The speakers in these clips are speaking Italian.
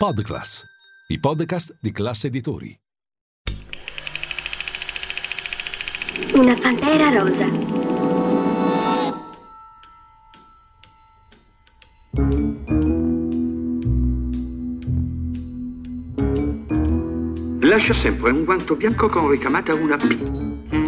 Podclass, i podcast di classe editori. Una pantera rosa. Lascia sempre un guanto bianco con ricamata una P.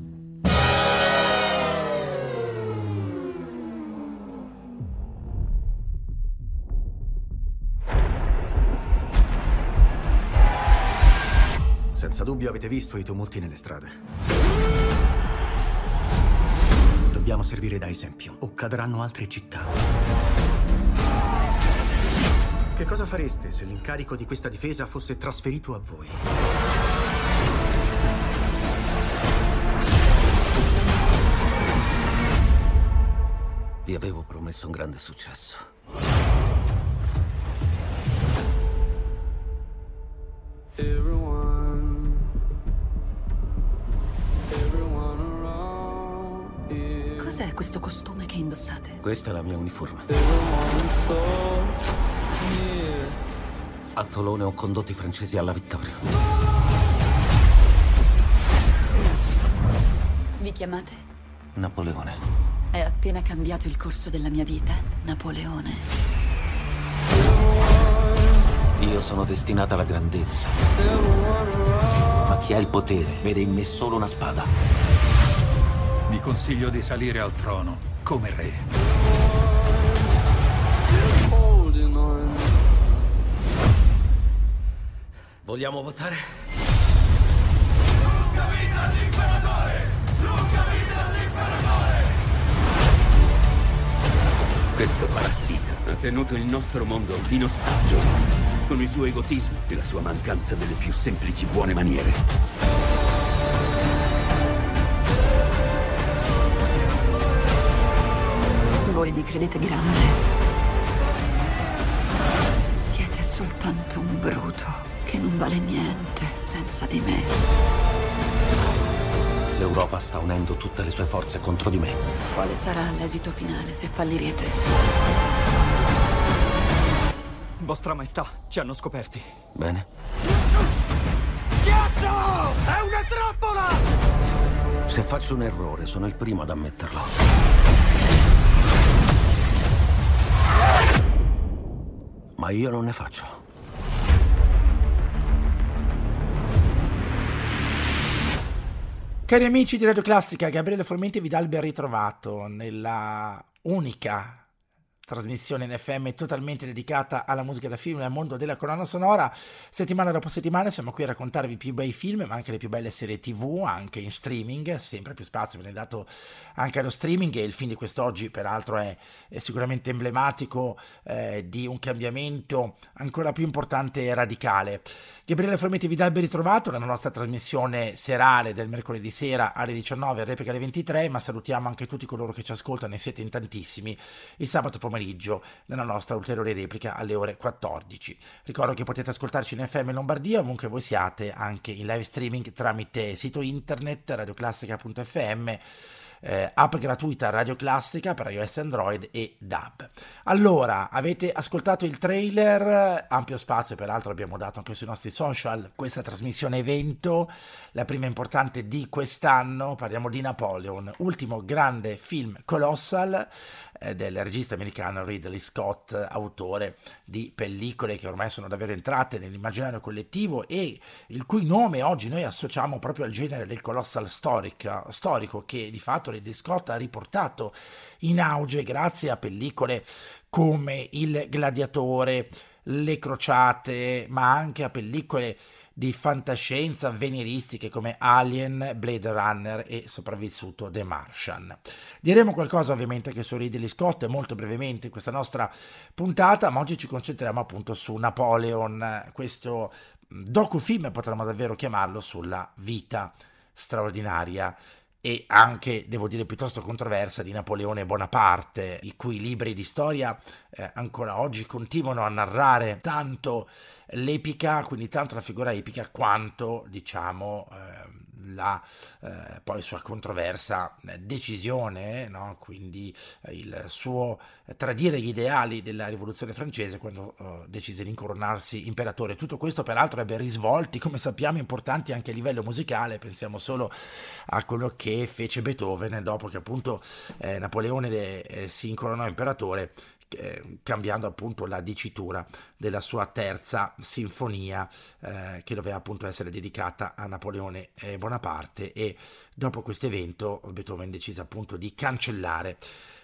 Senza dubbio avete visto i tumulti nelle strade. Dobbiamo servire da esempio, o cadranno altre città. Che cosa fareste se l'incarico di questa difesa fosse trasferito a voi? Vi avevo promesso un grande successo. Questo costume che indossate? Questa è la mia uniforme. A Tolone ho condotto i francesi alla vittoria. Vi chiamate? Napoleone. È appena cambiato il corso della mia vita, Napoleone. Io sono destinata alla grandezza. Ma chi ha il potere vede in me solo una spada. Consiglio di salire al trono come re. Vogliamo votare? Questo parassita ha tenuto il nostro mondo in ostaggio con il suo egotismo e la sua mancanza delle più semplici buone maniere. Voi vi credete grande. Siete soltanto un bruto che non vale niente senza di me. L'Europa sta unendo tutte le sue forze contro di me. Quale sarà l'esito finale se fallirete? Vostra Maestà, ci hanno scoperti. Bene. Ghiaccio! È una trappola! Se faccio un errore, sono il primo ad ammetterlo. Ma io non ne faccio. Cari amici di Radio Classica, Gabriele Formenti vi dà il ben ritrovato nella unica trasmissione in FM totalmente dedicata alla musica da film e al mondo della colonna sonora. Settimana dopo settimana siamo qui a raccontarvi i più bei film, ma anche le più belle serie TV, anche in streaming, sempre più spazio viene dato anche allo streaming e il film di quest'oggi peraltro è, è sicuramente emblematico eh, di un cambiamento ancora più importante e radicale. Gabriele Formetti vi dà il ben ritrovato nella nostra trasmissione serale del mercoledì sera alle 19 e replica alle 23, ma salutiamo anche tutti coloro che ci ascoltano e siete in tantissimi il sabato pomeriggio nella nostra ulteriore replica alle ore 14. Ricordo che potete ascoltarci in FM Lombardia ovunque voi siate, anche in live streaming tramite sito internet radioclassica.fm eh, app gratuita Radio Classica per iOS Android e DAB. Allora, avete ascoltato il trailer, ampio spazio peraltro abbiamo dato anche sui nostri social, questa trasmissione evento, la prima importante di quest'anno, parliamo di Napoleon, ultimo grande film colossal eh, del regista americano Ridley Scott, autore di pellicole che ormai sono davvero entrate nell'immaginario collettivo e il cui nome oggi noi associamo proprio al genere del colossal storica, storico che di fatto Ridley Scott ha riportato in auge grazie a pellicole come Il Gladiatore, Le Crociate, ma anche a pellicole di fantascienza avveniristiche come Alien, Blade Runner e sopravvissuto The Martian. Diremo qualcosa ovviamente che su Ridley Scott molto brevemente in questa nostra puntata, ma oggi ci concentriamo appunto su Napoleon, questo docufilm potremmo davvero chiamarlo sulla vita straordinaria e anche, devo dire, piuttosto controversa di Napoleone Bonaparte, i cui libri di storia eh, ancora oggi continuano a narrare tanto l'epica, quindi tanto la figura epica, quanto, diciamo, eh, la eh, poi sua controversa eh, decisione, no? quindi eh, il suo tradire gli ideali della rivoluzione francese quando eh, decise di incoronarsi imperatore. Tutto questo peraltro ebbe risvolti, come sappiamo, importanti anche a livello musicale, pensiamo solo a quello che fece Beethoven dopo che appunto eh, Napoleone eh, si incoronò imperatore eh, cambiando appunto la dicitura della sua terza sinfonia eh, che doveva appunto essere dedicata a Napoleone Bonaparte e dopo questo evento Beethoven decise appunto di cancellare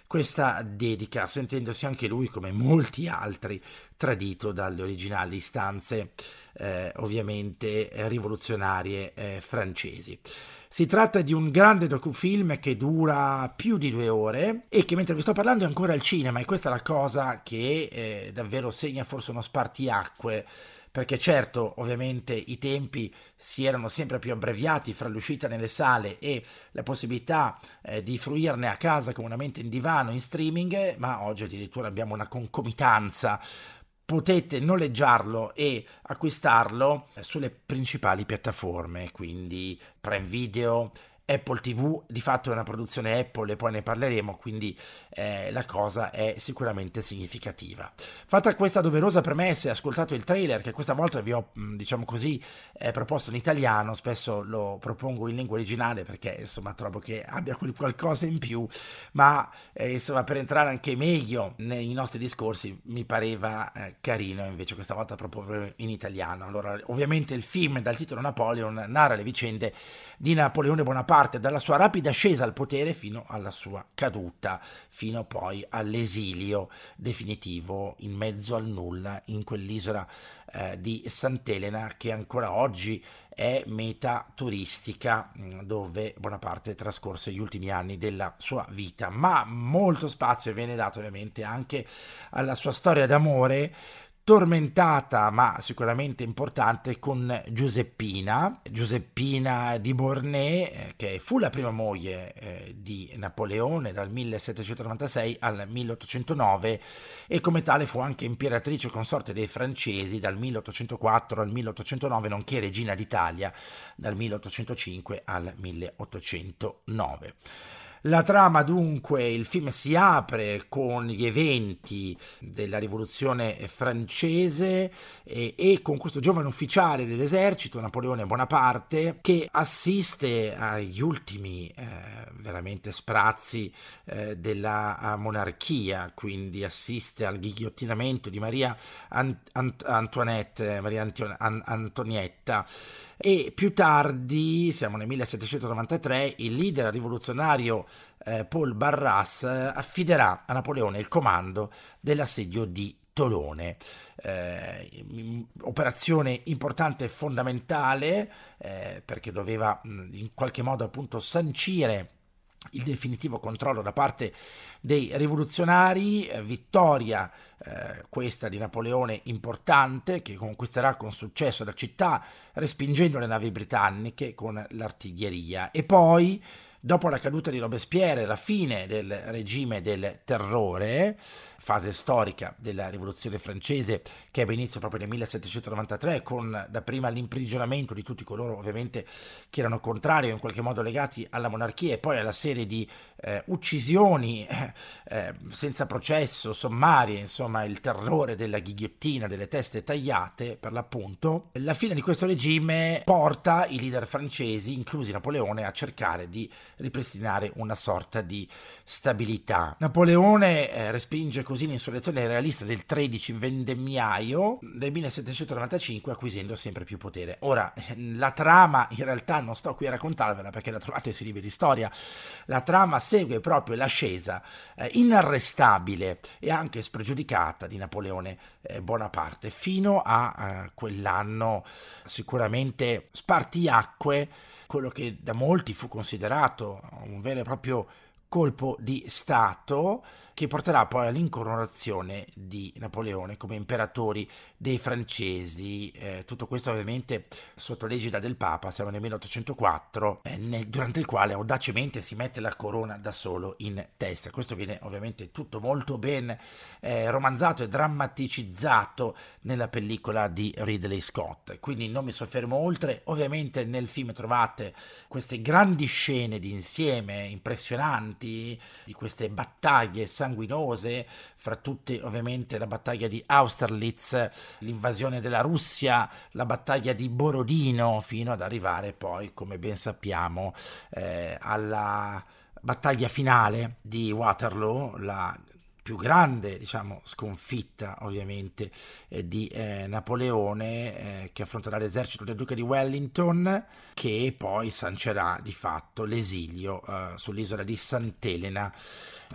questa dedica sentendosi anche lui come molti altri tradito dalle originali istanze eh, ovviamente rivoluzionarie eh, francesi. Si tratta di un grande docufilm che dura più di due ore e che mentre vi sto parlando è ancora al cinema e questa è la cosa che eh, davvero segna forse uno spartiacque perché certo ovviamente i tempi si erano sempre più abbreviati fra l'uscita nelle sale e la possibilità eh, di fruirne a casa comunemente in divano, in streaming, ma oggi addirittura abbiamo una concomitanza potete noleggiarlo e acquistarlo sulle principali piattaforme, quindi Prime Video, Apple TV di fatto è una produzione Apple e poi ne parleremo, quindi eh, la cosa è sicuramente significativa. Fatta questa doverosa premessa e ascoltato il trailer che questa volta vi ho, diciamo così, eh, proposto in italiano, spesso lo propongo in lingua originale perché insomma trovo che abbia qualcosa in più, ma eh, insomma per entrare anche meglio nei nostri discorsi mi pareva eh, carino invece questa volta proporre in italiano. Allora, ovviamente il film dal titolo Napoleon narra le vicende di Napoleone Bonaparte dalla sua rapida ascesa al potere fino alla sua caduta, fino poi all'esilio definitivo in mezzo al nulla in quell'isola eh, di Sant'Elena che ancora oggi è meta turistica mm, dove Bonaparte trascorse gli ultimi anni della sua vita, ma molto spazio viene dato ovviamente anche alla sua storia d'amore tormentata ma sicuramente importante con Giuseppina, Giuseppina di Bornée, eh, che fu la prima moglie eh, di Napoleone dal 1796 al 1809 e come tale fu anche imperatrice consorte dei francesi dal 1804 al 1809, nonché regina d'Italia dal 1805 al 1809. La trama dunque, il film si apre con gli eventi della rivoluzione francese e, e con questo giovane ufficiale dell'esercito, Napoleone Bonaparte, che assiste agli ultimi eh, veramente sprazzi eh, della monarchia, quindi assiste al ghigliottinamento di Maria Ant- Ant- Antoinette, Maria Antion- An- Antonietta e più tardi, siamo nel 1793, il leader rivoluzionario eh, Paul Barras affiderà a Napoleone il comando dell'assedio di Tolone. Eh, operazione importante e fondamentale eh, perché doveva in qualche modo appunto sancire il definitivo controllo da parte dei rivoluzionari, eh, vittoria eh, questa di Napoleone importante che conquisterà con successo la città respingendo le navi britanniche con l'artiglieria. E poi dopo la caduta di Robespierre, la fine del regime del terrore, fase storica della rivoluzione francese che ebbe inizio proprio nel 1793 con dapprima l'imprigionamento di tutti coloro ovviamente che erano contrari o in qualche modo legati alla monarchia e poi alla serie di eh, uccisioni eh, eh, senza processo, sommarie, insomma il terrore della ghigliottina, delle teste tagliate per l'appunto, la fine di questo regime porta i leader francesi, inclusi Napoleone, a cercare di ripristinare una sorta di stabilità. Napoleone eh, respinge così l'insurrezione realista del 13 vendemmiaio del 1795 acquisendo sempre più potere. Ora, la trama in realtà non sto qui a raccontarvela perché la trovate sui libri di storia, la trama segue proprio l'ascesa eh, inarrestabile e anche spregiudicata di Napoleone eh, Bonaparte fino a eh, quell'anno sicuramente spartiacque, quello che da molti fu considerato un vero e proprio colpo di Stato che porterà poi all'incoronazione di Napoleone come imperatori dei francesi. Eh, tutto questo ovviamente sotto l'egida del Papa, siamo nel 1804, eh, nel, durante il quale audacemente si mette la corona da solo in testa. Questo viene ovviamente tutto molto ben eh, romanzato e drammaticizzato nella pellicola di Ridley Scott. Quindi non mi soffermo oltre, ovviamente nel film trovate queste grandi scene di insieme impressionanti, di queste battaglie sanguinose fra tutte ovviamente la battaglia di Austerlitz, l'invasione della Russia, la battaglia di Borodino, fino ad arrivare poi, come ben sappiamo, eh, alla battaglia finale di Waterloo, la più grande diciamo, sconfitta ovviamente eh, di eh, Napoleone eh, che affronterà l'esercito del duca di Wellington che poi sancerà di fatto l'esilio eh, sull'isola di Sant'Elena.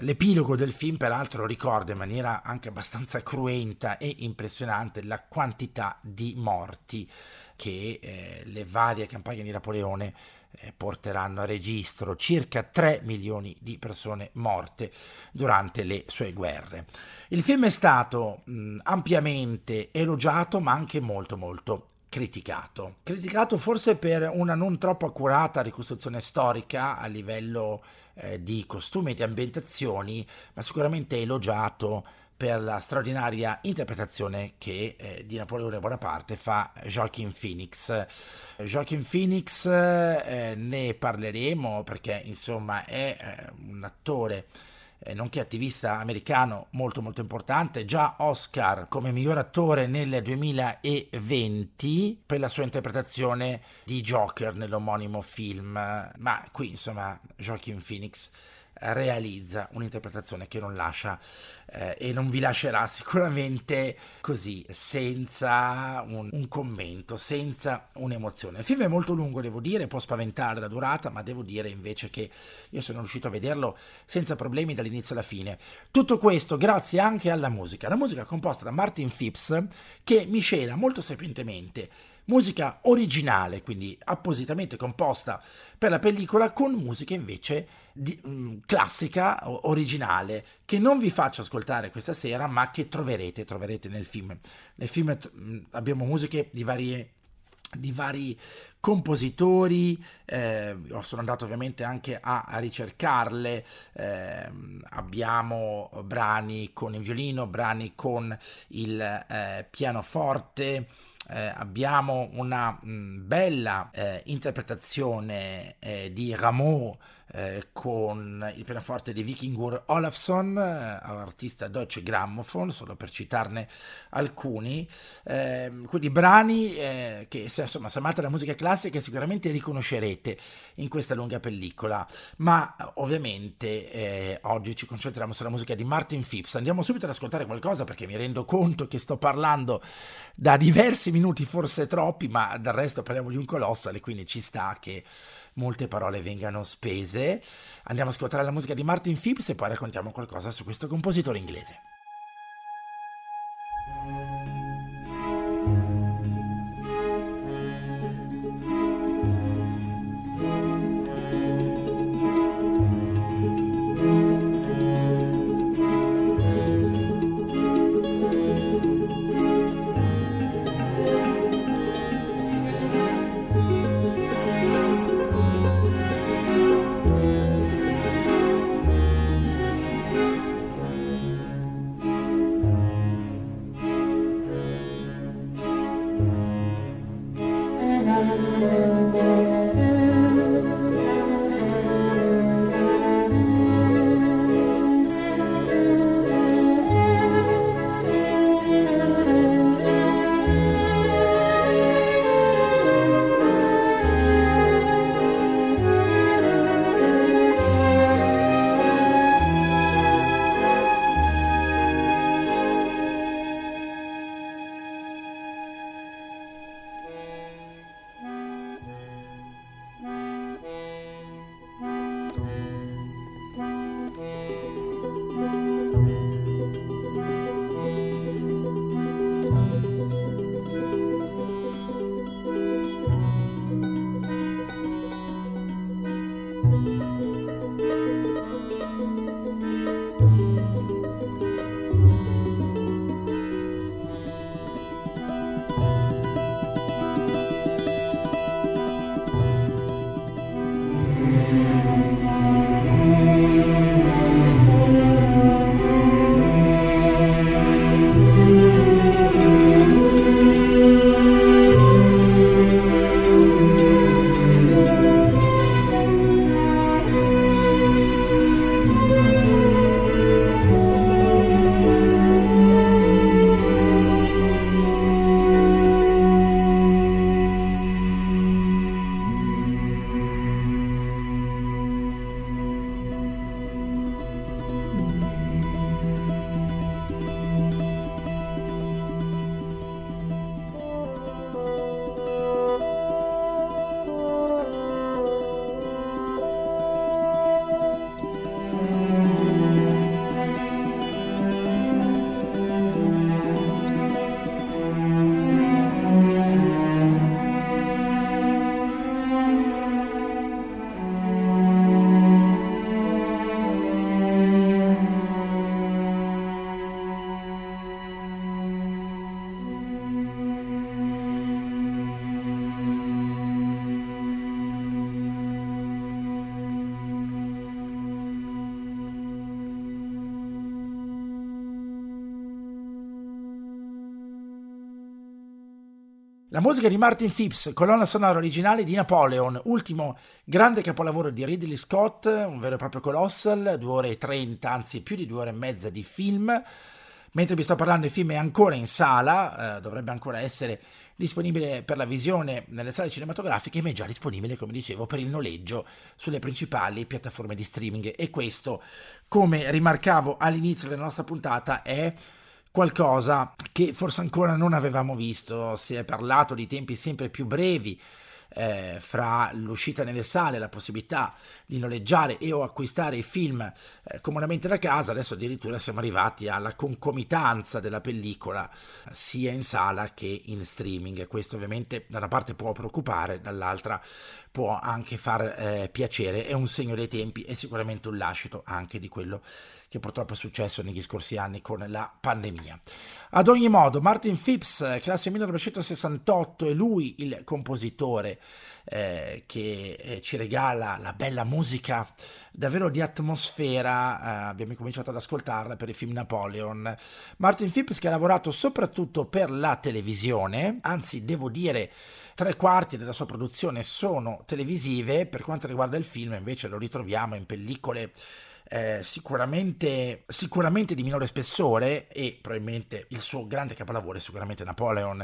L'epilogo del film peraltro ricorda in maniera anche abbastanza cruenta e impressionante la quantità di morti che eh, le varie campagne di Napoleone eh, porteranno a registro circa 3 milioni di persone morte durante le sue guerre. Il film è stato mh, ampiamente elogiato ma anche molto molto criticato. Criticato forse per una non troppo accurata ricostruzione storica a livello eh, di costumi e di ambientazioni, ma sicuramente elogiato per la straordinaria interpretazione che eh, di Napoleone Bonaparte fa Joaquin Phoenix. Joaquin Phoenix eh, ne parleremo perché insomma è eh, un attore eh, nonché attivista americano molto molto importante, già Oscar come miglior attore nel 2020 per la sua interpretazione di Joker nell'omonimo film, ma qui insomma Joaquin Phoenix realizza un'interpretazione che non lascia eh, e non vi lascerà sicuramente così, senza un, un, commento, senza un'emozione. Il film è molto lungo, devo dire, può spaventare la durata, ma devo dire invece che io sono riuscito a vederlo senza problemi dall'inizio alla fine. Tutto questo grazie anche alla musica, la musica composta da Martin Phipps che miscela molto sapientemente musica originale, quindi appositamente composta per la pellicola, con musica invece di, mh, mm, classica, originale, che non vi faccio ascoltare questa sera, ma che troverete, troverete nel film. Nel film mh, mm, abbiamo musiche di varie di vari compositori, eh, sono andato ovviamente anche a, a ricercarle, eh, abbiamo brani con il violino, brani con il eh, pianoforte, eh, abbiamo una mh, mm, bella eh, interpretazione eh, di Rameau eh, con il pianoforte di Vikingur Olafsson, eh, artista Deutsche Grammophon, solo per citarne alcuni. Eh, quindi brani eh, che, se, insomma, se amate la musica classica sicuramente riconoscerete in questa lunga pellicola, ma ovviamente eh, oggi ci concentriamo sulla musica di Martin Phipps. Andiamo subito ad ascoltare qualcosa perché mi rendo conto che sto parlando da diversi minuti, forse troppi, ma del resto parliamo di un colossale, quindi ci sta che molte parole vengano spese. Andiamo a ascoltare la musica di Martin Phipps e poi raccontiamo qualcosa su questo compositore inglese. La musica di Martin Phipps, colonna sonora originale di Napoleon, ultimo grande capolavoro di Ridley Scott, un vero e proprio colossal, due ore e trenta, anzi più di due ore e mezza di film. Mentre vi sto parlando il film è ancora in sala, eh, dovrebbe ancora essere disponibile per la visione nelle sale cinematografiche, ma è già disponibile, come dicevo, per il noleggio sulle principali piattaforme di streaming. E questo, come rimarcavo all'inizio della nostra puntata, è qualcosa che forse ancora non avevamo visto. Si è parlato di tempi sempre più brevi. Eh, fra l'uscita nelle sale, la possibilità di noleggiare e o acquistare i film eh, comodamente da casa, adesso addirittura siamo arrivati alla concomitanza della pellicola sia in sala che in streaming. Questo ovviamente da una parte può preoccupare, dall'altra può anche far eh, piacere, è un segno dei tempi e sicuramente un lascito anche di quello che purtroppo è successo negli scorsi anni con la pandemia. Ad ogni modo, Martin Phipps, classe 1968, è lui il compositore eh, che eh, ci regala la bella musica davvero di atmosfera, eh, abbiamo cominciato ad ascoltarla per il film Napoleon. Martin Phipps che ha lavorato soprattutto per la televisione, anzi devo dire tre quarti della sua produzione sono televisive, per quanto riguarda il film invece lo ritroviamo in pellicole eh, sicuramente, sicuramente di minore spessore e probabilmente il suo grande capolavoro è sicuramente Napoleon.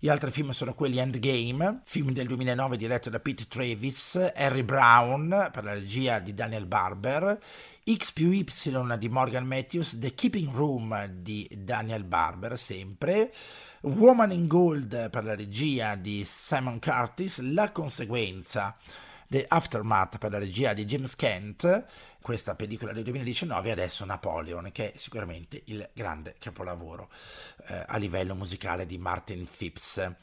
Gli altri film sono quelli Endgame, film del 2009 diretto da Pete Travis, Harry Brown per la regia di Daniel Barber, X più Y di Morgan Matthews, The Keeping Room di Daniel Barber sempre, Woman in Gold per la regia di Simon Curtis, La conseguenza The Aftermath per la regia di James Kent, questa pellicola del 2019 e adesso Napoleon, che è sicuramente il grande capolavoro eh, a livello musicale di Martin Phipps.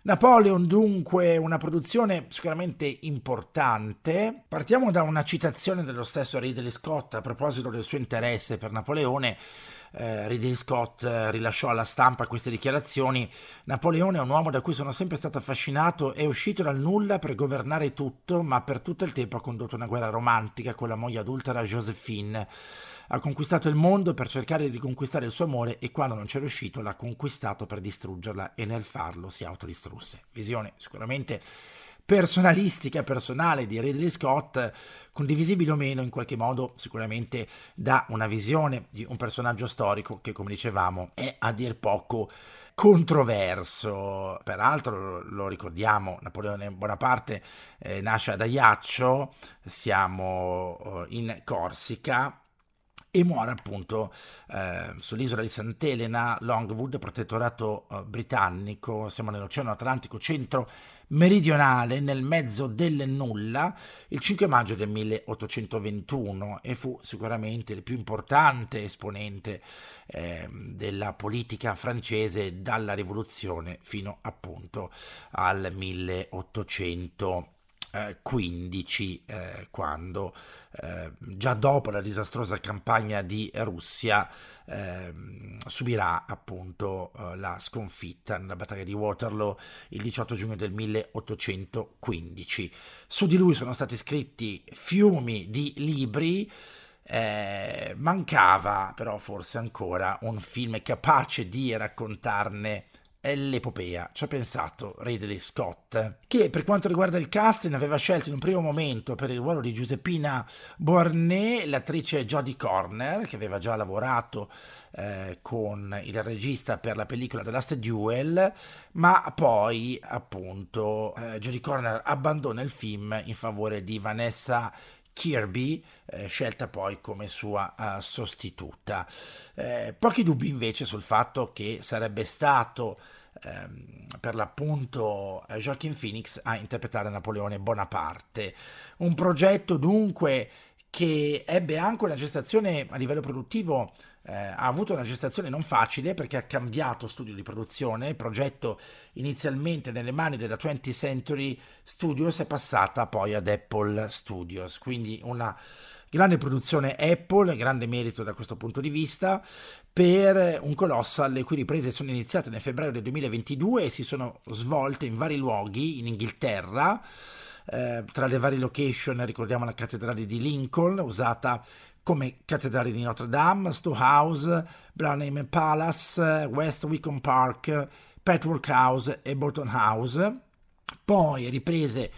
Napoleon dunque una produzione sicuramente importante. Partiamo da una citazione dello stesso Ridley Scott a proposito del suo interesse per Napoleone eh, Ridley Scott eh, rilasciò alla stampa queste dichiarazioni. Napoleone è un uomo da cui sono sempre stato affascinato, è uscito dal nulla per governare tutto, ma per tutto il tempo ha condotto una guerra romantica con la moglie adultera Josephine. Ha conquistato il mondo per cercare di riconquistare il suo amore e quando non c'è riuscito l'ha conquistato per distruggerla e nel farlo si autodistrusse. Visione sicuramente personalistica, personale di Ridley Scott, condivisibile o meno in qualche modo sicuramente dà una visione di un personaggio storico che come dicevamo è a dir poco controverso. Peraltro lo ricordiamo, Napoleone Bonaparte eh, nasce ad Ajaccio, siamo eh, in Corsica e muore appunto eh, sull'isola di Sant'Elena, Longwood, protettorato eh, britannico, siamo nell'Oceano Atlantico centro meridionale nel mezzo del nulla il 5 maggio del 1821 e fu sicuramente il più importante esponente eh, della politica francese dalla rivoluzione fino appunto al 1800 15, eh, quando eh, già dopo la disastrosa campagna di Russia eh, subirà appunto eh, la sconfitta nella battaglia di Waterloo il 18 giugno del 1815. Su di lui sono stati scritti fiumi di libri. Eh, mancava però forse ancora un film capace di raccontarne l'epopea. Ci ha pensato Ridley Scott, che per quanto riguarda il casting aveva scelto in un primo momento per il ruolo di Giuseppina Borné l'attrice Jodie Corner, che aveva già lavorato eh, con il regista per la pellicola The Last Duel, ma poi appunto eh, Jodie Corner abbandona il film in favore di Vanessa Kirby, eh, scelta poi come sua uh, sostituta. Eh, pochi dubbi invece sul fatto che sarebbe stato ehm, per l'appunto eh, Joaquin Phoenix a interpretare Napoleone Bonaparte. Un progetto dunque che ebbe anche una gestazione a livello produttivo eh, ha avuto una gestazione non facile perché ha cambiato studio di produzione, il progetto inizialmente nelle mani della 20th Century Studios è passata poi ad Apple Studios, quindi una grande produzione Apple, grande merito da questo punto di vista, per un colossal le cui riprese sono iniziate nel febbraio del 2022 e si sono svolte in vari luoghi in Inghilterra. Eh, tra le varie location ricordiamo la cattedrale di Lincoln, usata come cattedrale di Notre Dame, Stowehouse, Blenheim Palace, West Wickham Park, Petworth House e Bolton House. Poi riprese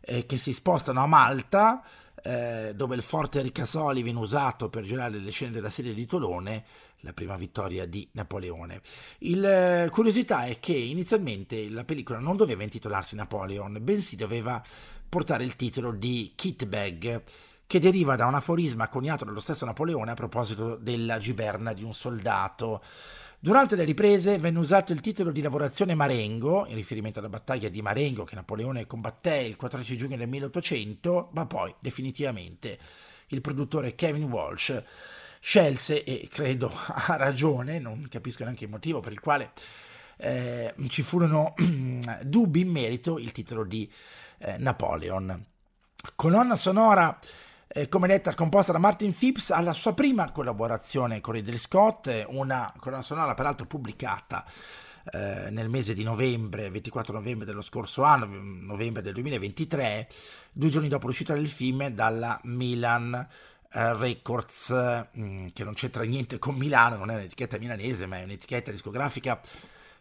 eh, che si spostano a Malta, eh, dove il forte Ricasoli viene usato per girare le scene della serie di Tolone, la prima vittoria di Napoleone. La eh, curiosità è che inizialmente la pellicola non doveva intitolarsi Napoleon, bensì doveva portare il titolo di Kitbag, che deriva da un aforisma coniato dallo stesso Napoleone a proposito della giberna di un soldato. Durante le riprese venne usato il titolo di lavorazione Marengo, in riferimento alla battaglia di Marengo che Napoleone combatté il 14 giugno del 1800, ma poi definitivamente il produttore Kevin Walsh scelse, e credo ha ragione, non capisco neanche il motivo per il quale eh, ci furono dubbi in merito, il titolo di eh, Napoleon. Colonna sonora eh, come detta composta da Martin Phipps alla sua prima collaborazione con Ridley Scott, una colonna sonora peraltro pubblicata eh, nel mese di novembre, 24 novembre dello scorso anno, novembre del 2023, due giorni dopo l'uscita del film dalla Milan eh, Records, mm, che non c'entra niente con Milano, non è un'etichetta milanese, ma è un'etichetta discografica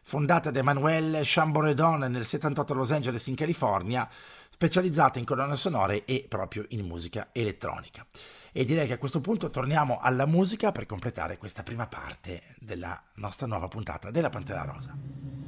fondata da Emanuele Chamboredon nel 78 a Los Angeles in California, specializzata in colonne sonore e proprio in musica elettronica. E direi che a questo punto torniamo alla musica per completare questa prima parte della nostra nuova puntata della Pantera Rosa.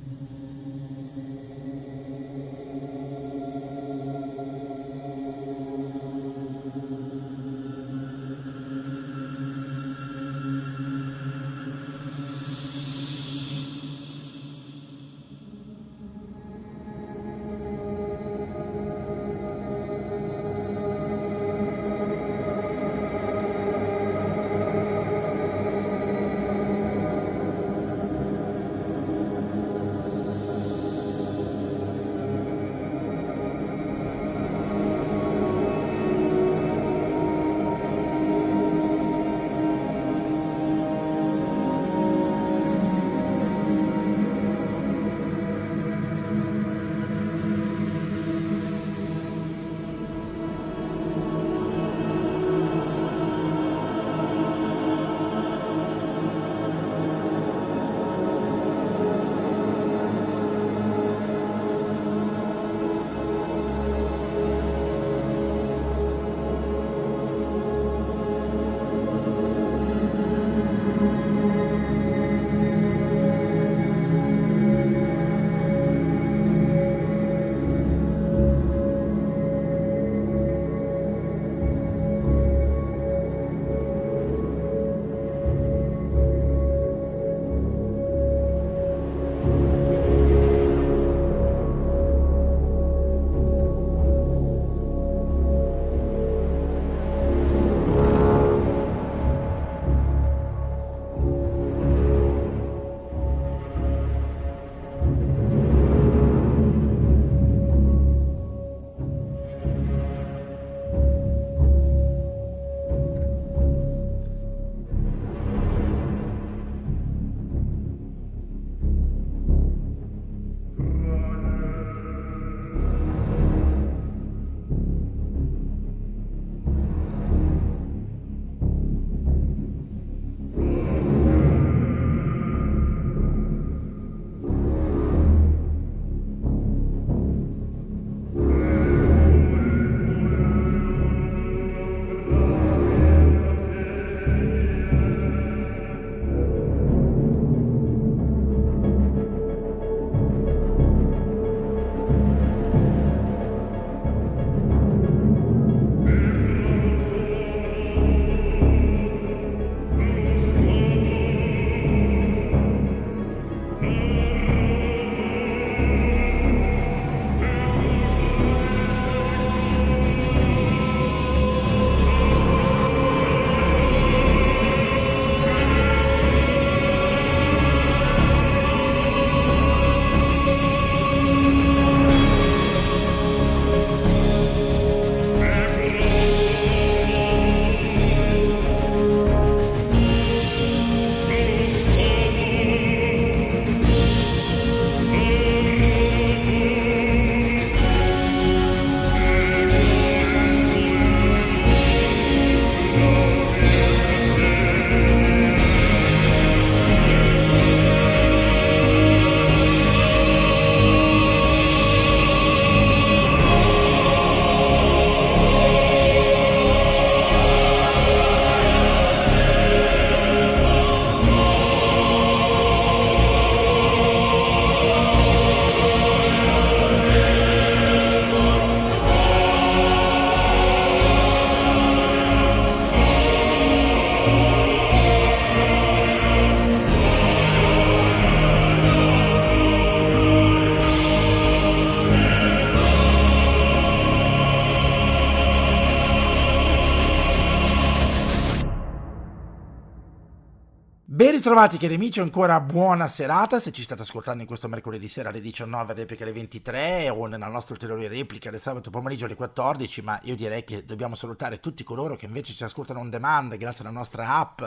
Ben ritrovati cari amici, ancora buona serata, se ci state ascoltando in questo mercoledì sera alle 19, replica alle 23 o nella nostra ulteriore replica del sabato pomeriggio alle 14, ma io direi che dobbiamo salutare tutti coloro che invece ci ascoltano on demand grazie alla nostra app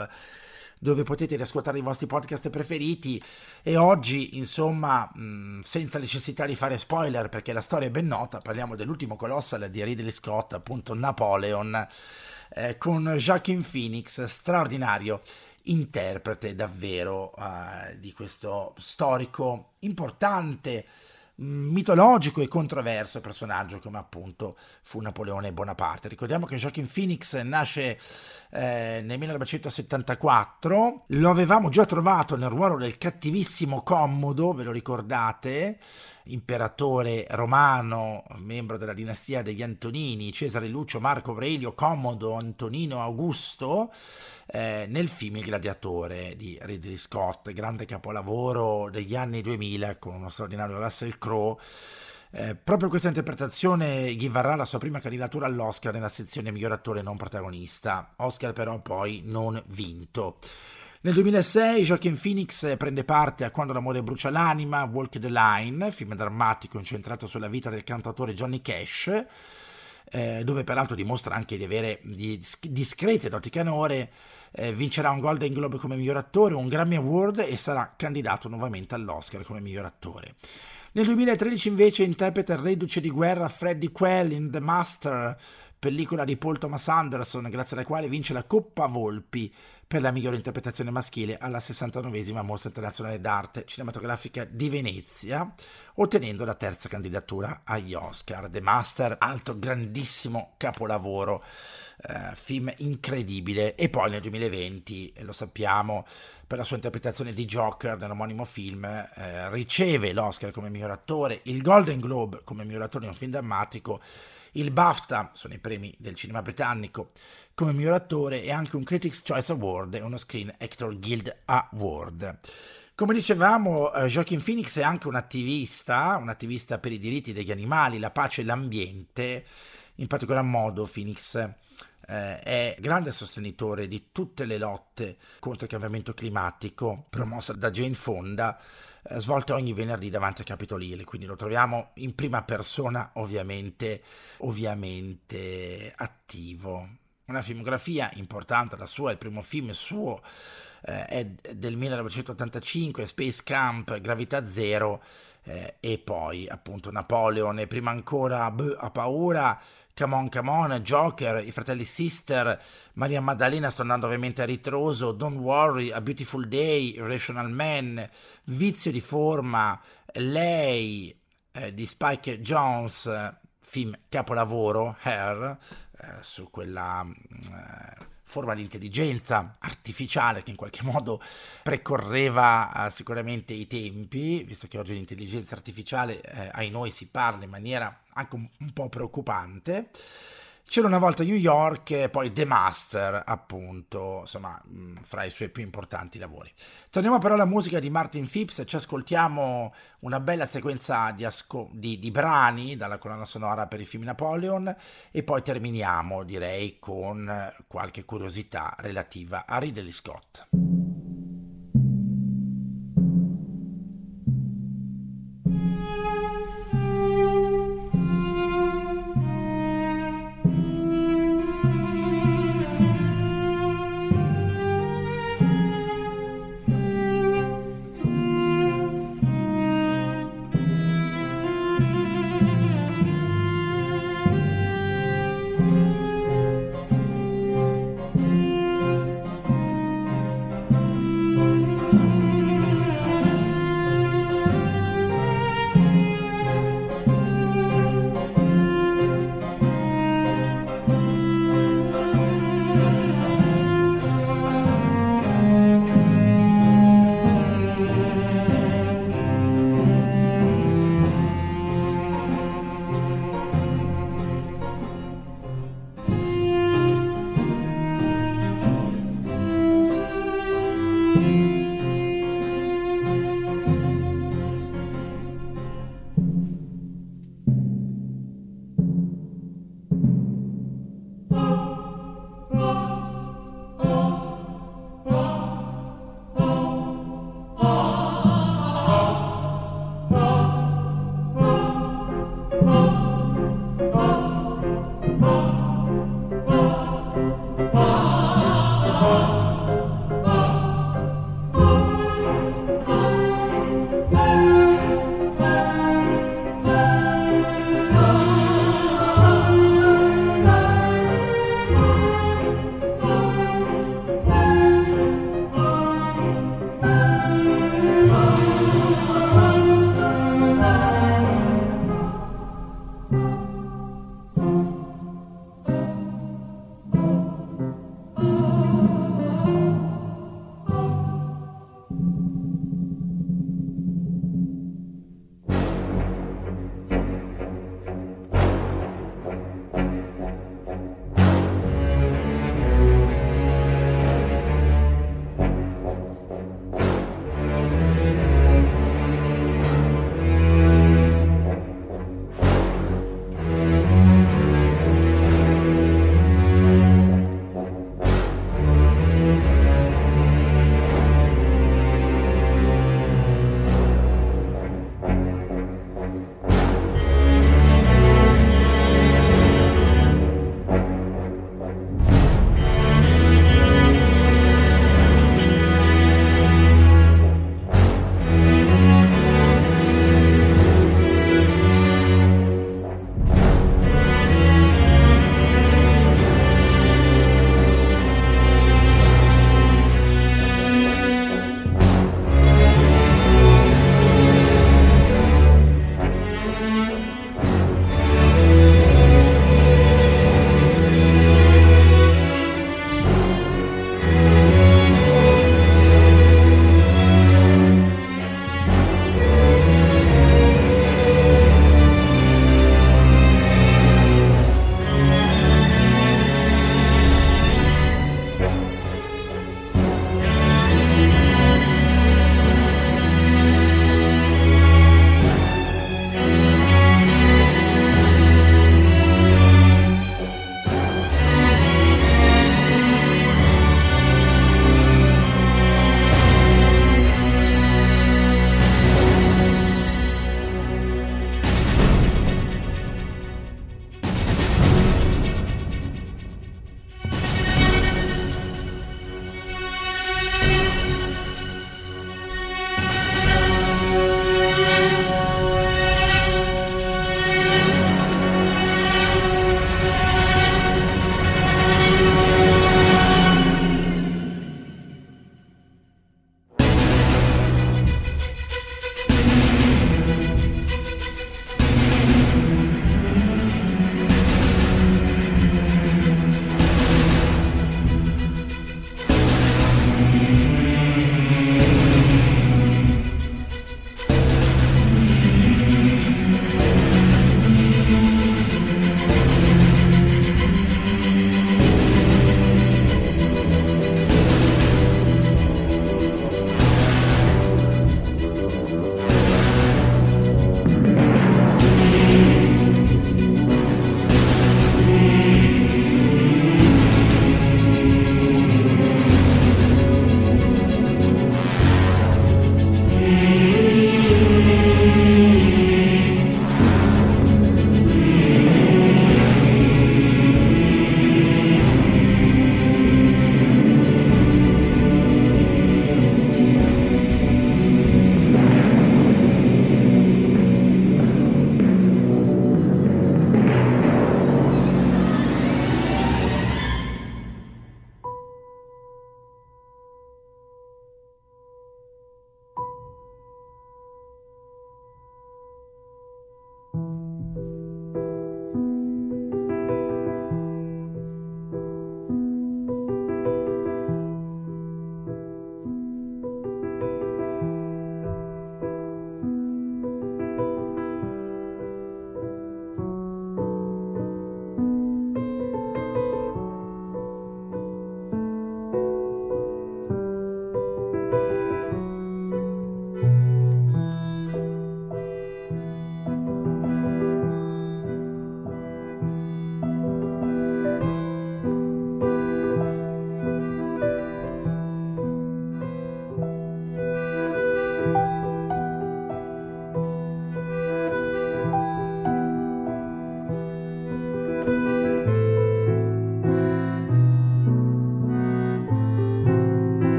dove potete riascoltare i vostri podcast preferiti. E oggi insomma mh, senza necessità di fare spoiler perché la storia è ben nota parliamo dell'ultimo colossal di Ridley Scott appunto Napoleon eh, con Joaquin Phoenix straordinario interprete davvero uh, di questo storico importante mitologico e controverso personaggio come appunto fu Napoleone Bonaparte. Ricordiamo che Joaquin Phoenix nasce eh, nel 1974, lo avevamo già trovato nel ruolo del cattivissimo Commodo, ve lo ricordate? Imperatore romano, membro della dinastia degli Antonini, Cesare Lucio, Marco Aurelio, Commodo, Antonino Augusto, eh, nel film Il Gladiatore di Ridley Scott, grande capolavoro degli anni 2000 con uno straordinario Russell Crowe. Eh, proprio questa interpretazione gli varrà la sua prima candidatura all'Oscar nella sezione miglior attore non protagonista, Oscar però poi non vinto. Nel 2006 Joaquin Phoenix prende parte a Quando l'amore brucia l'anima, Walk the Line, film drammatico incentrato sulla vita del cantautore Johnny Cash, eh, dove peraltro dimostra anche di avere discrete doti canore, eh, vincerà un Golden Globe come miglior attore, un Grammy Award e sarà candidato nuovamente all'Oscar come miglior attore. Nel 2013 invece interpreta il reduce di guerra Freddie Quell in The Master, pellicola di Paul Thomas Anderson, grazie alla quale vince la Coppa Volpi per la migliore interpretazione maschile alla 69esima Mostra Internazionale d'Arte Cinematografica di Venezia, ottenendo la terza candidatura agli Oscar. The Master, altro grandissimo capolavoro, eh, film incredibile. E poi nel 2020, lo sappiamo, per la sua interpretazione di Joker nell'omonimo film, eh, riceve l'Oscar come miglior attore, il Golden Globe come miglior attore in un film drammatico il BAFTA, sono i premi del cinema britannico, come miglior attore e anche un Critics' Choice Award e uno Screen Actor Guild Award. Come dicevamo, eh, Joaquin Phoenix è anche un attivista, un attivista per i diritti degli animali, la pace e l'ambiente. In particolar modo Phoenix eh, è grande sostenitore di tutte le lotte contro il cambiamento climatico promossa da Jane Fonda, eh, svolte ogni venerdì davanti a Capitol Hill, quindi lo troviamo in prima persona ovviamente, ovviamente attivo. Una filmografia importante, la sua, il primo film suo eh, è del 1985, Space Camp, Gravità Zero eh, e poi appunto Napoleon e prima ancora Beh, ha paura Come On, Come On, Joker, i fratelli Sister, Maria Maddalena, sto andando ovviamente a ritroso, Don't Worry, A Beautiful Day, Rational Man, Vizio di forma, Lei eh, di Spike Jones, film capolavoro, Hair, eh, su quella... Eh, forma di intelligenza artificiale che in qualche modo precorreva uh, sicuramente i tempi, visto che oggi l'intelligenza artificiale eh, ai noi si parla in maniera anche un, un po' preoccupante. C'era una volta New York, poi The Master, appunto, insomma, mm, fra i suoi più importanti lavori. Torniamo però alla musica di Martin Phipps, ci ascoltiamo una bella sequenza di, asco- di, di brani dalla colonna sonora per il film Napoleon e poi terminiamo, direi, con qualche curiosità relativa a Ridley Scott.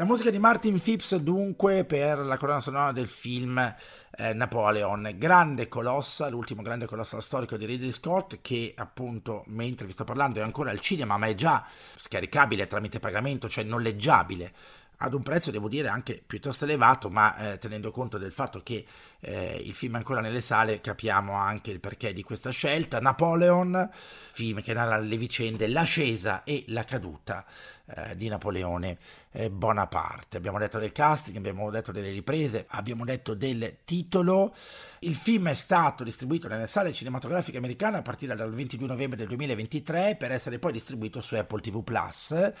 La musica di Martin Phipps dunque per la colonna sonora del film eh, Napoleon, grande colossa, l'ultimo grande colossa storico di Ridley Scott che appunto mentre vi sto parlando è ancora al cinema ma è già scaricabile tramite pagamento, cioè noleggiabile ad un prezzo devo dire anche piuttosto elevato, ma eh, tenendo conto del fatto che eh, il film è ancora nelle sale capiamo anche il perché di questa scelta. Napoleon, film che narra le vicende, l'ascesa e la caduta eh, di Napoleone eh, Bonaparte. Abbiamo detto del casting, abbiamo detto delle riprese, abbiamo detto del titolo. Il film è stato distribuito nelle sale cinematografiche americane a partire dal 22 novembre del 2023 per essere poi distribuito su Apple TV Plus.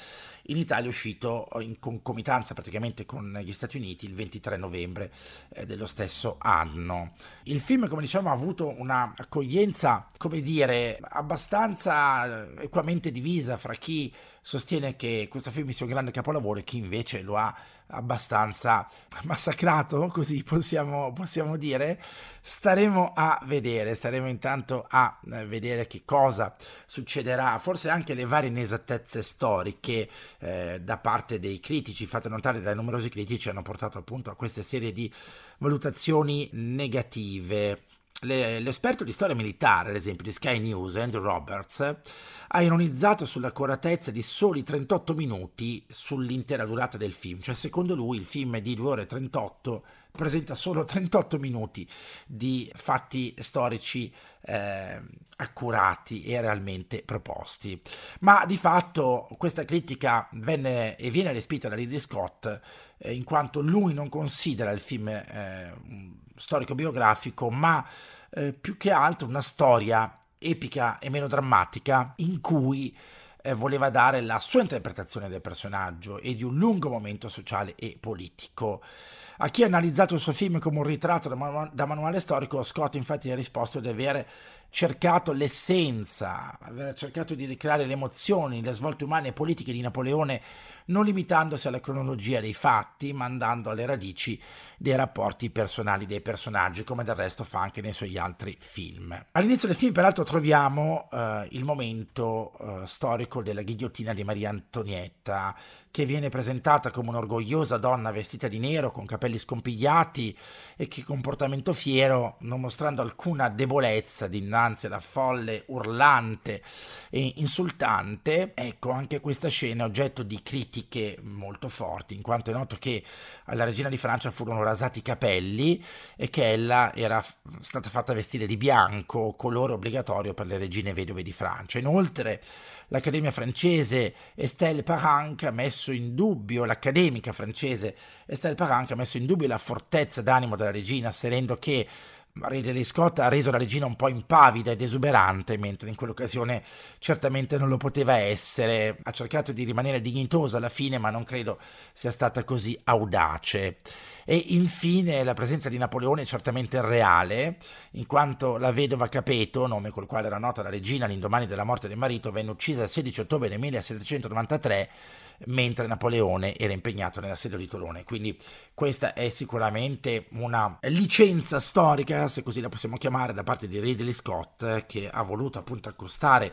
In Italia è uscito in concomitanza praticamente con gli Stati Uniti il 23 novembre eh, dello stesso anno. Il film, come diciamo, ha avuto una accoglienza, come dire, abbastanza equamente divisa fra chi sostiene che questo film sia un grande capolavoro e chi invece lo ha abbastanza massacrato, così possiamo, possiamo dire. Staremo a vedere, staremo intanto a eh, vedere che cosa succederà, forse anche le varie inesattezze storiche eh, da parte dei critici, fatte notare dai numerosi critici, hanno portato appunto a queste serie di valutazioni negative. Le, l'esperto di storia militare, ad esempio, di Sky News, Andrew Roberts, ha ironizzato sull'accuratezza di soli 38 minuti sull'intera durata del film. Cioè, secondo lui, il film di 2 ore e 38, presenta solo 38 minuti di fatti storici eh, accurati e realmente proposti. Ma di fatto questa critica venne e viene respinta da Ridley Scott eh, in quanto lui non considera il film eh, storico biografico, ma eh, più che altro una storia epica e meno drammatica in cui eh, voleva dare la sua interpretazione del personaggio e di un lungo momento sociale e politico. A chi ha analizzato il suo film come un ritratto da, manu- da manuale storico, Scott infatti ha risposto di avere cercato l'essenza, aver cercato di ricreare le emozioni, le svolte umane e politiche di Napoleone non limitandosi alla cronologia dei fatti, ma andando alle radici dei rapporti personali dei personaggi, come del resto fa anche nei suoi altri film. All'inizio del film, peraltro, troviamo eh, il momento eh, storico della ghigliottina di Maria Antonietta, che viene presentata come un'orgogliosa donna vestita di nero con capelli scompigliati e che comportamento fiero, non mostrando alcuna debolezza dinanzi alla folle urlante e insultante. Ecco, anche questa scena è oggetto di critica critiche molto forti, in quanto è noto che alla regina di Francia furono rasati i capelli e che ella era stata fatta vestire di bianco, colore obbligatorio per le regine vedove di Francia. Inoltre l'Accademia francese Estelle Paranque ha messo in dubbio, l'accademica francese Estelle Paranque ha messo in dubbio la fortezza d'animo della regina, asserendo che Ridley Scott ha reso la regina un po' impavida ed esuberante, mentre in quell'occasione certamente non lo poteva essere. Ha cercato di rimanere dignitosa alla fine, ma non credo sia stata così audace. E infine la presenza di Napoleone è certamente reale, in quanto la vedova Capeto, nome col quale era nota la regina all'indomani della morte del marito, venne uccisa il 16 ottobre del 1793 mentre Napoleone era impegnato nell'assedio di Tolone. Quindi questa è sicuramente una licenza storica, se così la possiamo chiamare, da parte di Ridley Scott, che ha voluto appunto accostare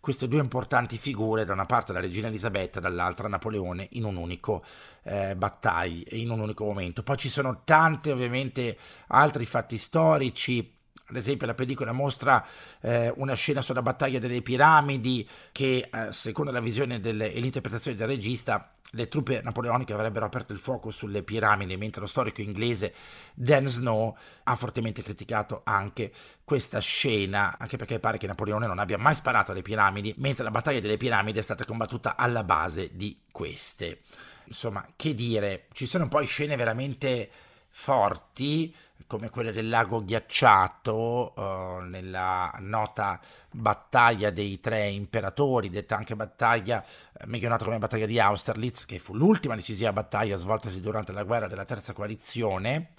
queste due importanti figure, da una parte la regina Elisabetta, dall'altra Napoleone, in un unico eh, battaglia, in un unico momento. Poi ci sono tanti ovviamente altri fatti storici ad esempio la pellicola mostra eh, una scena sulla battaglia delle piramidi che eh, secondo la visione del, e l'interpretazione del regista le truppe napoleoniche avrebbero aperto il fuoco sulle piramidi mentre lo storico inglese Dan Snow ha fortemente criticato anche questa scena anche perché pare che Napoleone non abbia mai sparato alle piramidi mentre la battaglia delle piramidi è stata combattuta alla base di queste. Insomma che dire ci sono poi scene veramente forti come quelle del lago ghiacciato uh, nella nota battaglia dei tre imperatori, detta anche battaglia, eh, meglio nota come battaglia di Austerlitz, che fu l'ultima decisiva battaglia svoltasi durante la guerra della terza coalizione.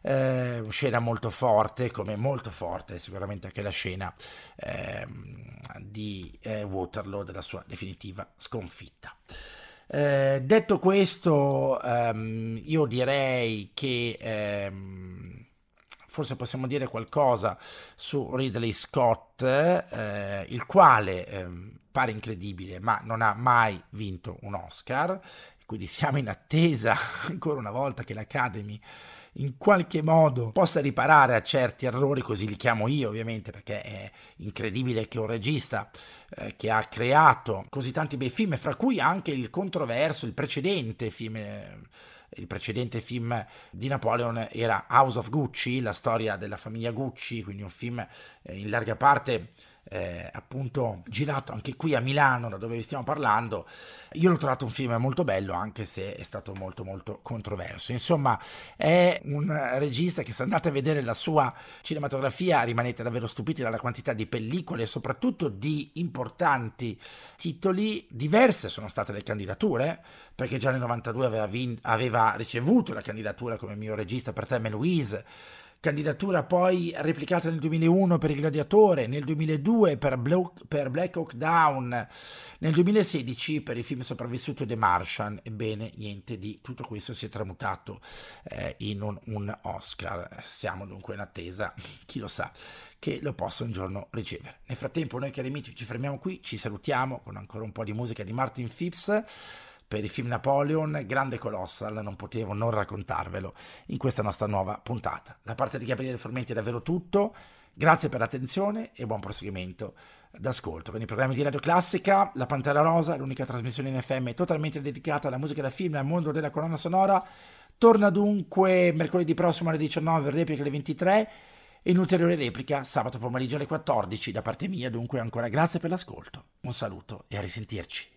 Eh, scena molto forte, come molto forte sicuramente anche la scena eh, di eh, Waterloo della sua definitiva sconfitta. Eh, detto questo, ehm, io direi che ehm, forse possiamo dire qualcosa su Ridley Scott, eh, il quale ehm, pare incredibile, ma non ha mai vinto un Oscar. Quindi siamo in attesa ancora una volta che l'Academy in qualche modo possa riparare a certi errori, così li chiamo io ovviamente, perché è incredibile che un regista eh, che ha creato così tanti bei film, fra cui anche il controverso, il precedente film... Eh, il precedente film di Napoleon era House of Gucci, la storia della famiglia Gucci, quindi un film eh, in larga parte eh, appunto girato anche qui a Milano, da dove vi stiamo parlando. Io l'ho trovato un film molto bello, anche se è stato molto molto controverso. Insomma, è un regista che se andate a vedere la sua cinematografia rimanete davvero stupiti dalla quantità di pellicole e soprattutto di importanti titoli. Diverse sono state le candidature, perché già nel 92 aveva, vin- aveva ricevuto la candidatura come mio regista per Thelma Louise candidatura poi replicata nel 2001 per Il Gladiatore, nel 2002 per, Black, Hawk Down, nel 2016 per il film sopravvissuto The Martian. Ebbene, niente di tutto questo si è tramutato eh, in un, un Oscar. Siamo dunque in attesa, chi lo sa che lo possa un giorno ricevere. Nel frattempo noi cari amici ci fermiamo qui, ci salutiamo con ancora un po' di musica di Martin Phipps per il film Napoleon, grande Colossal, non potevo non raccontarvelo in questa nostra nuova puntata. Da parte di Gabriele Formenti è davvero tutto, grazie per l'attenzione e buon proseguimento d'ascolto. Con i programmi di Radio Classica, La Pantera Rosa, l'unica trasmissione in FM totalmente dedicata alla musica da film e al mondo della colonna sonora, torna dunque mercoledì prossimo alle 19, replica alle 23 e in ulteriore replica sabato pomeriggio alle 14 da parte mia, dunque ancora grazie per l'ascolto. Un saluto e a risentirci.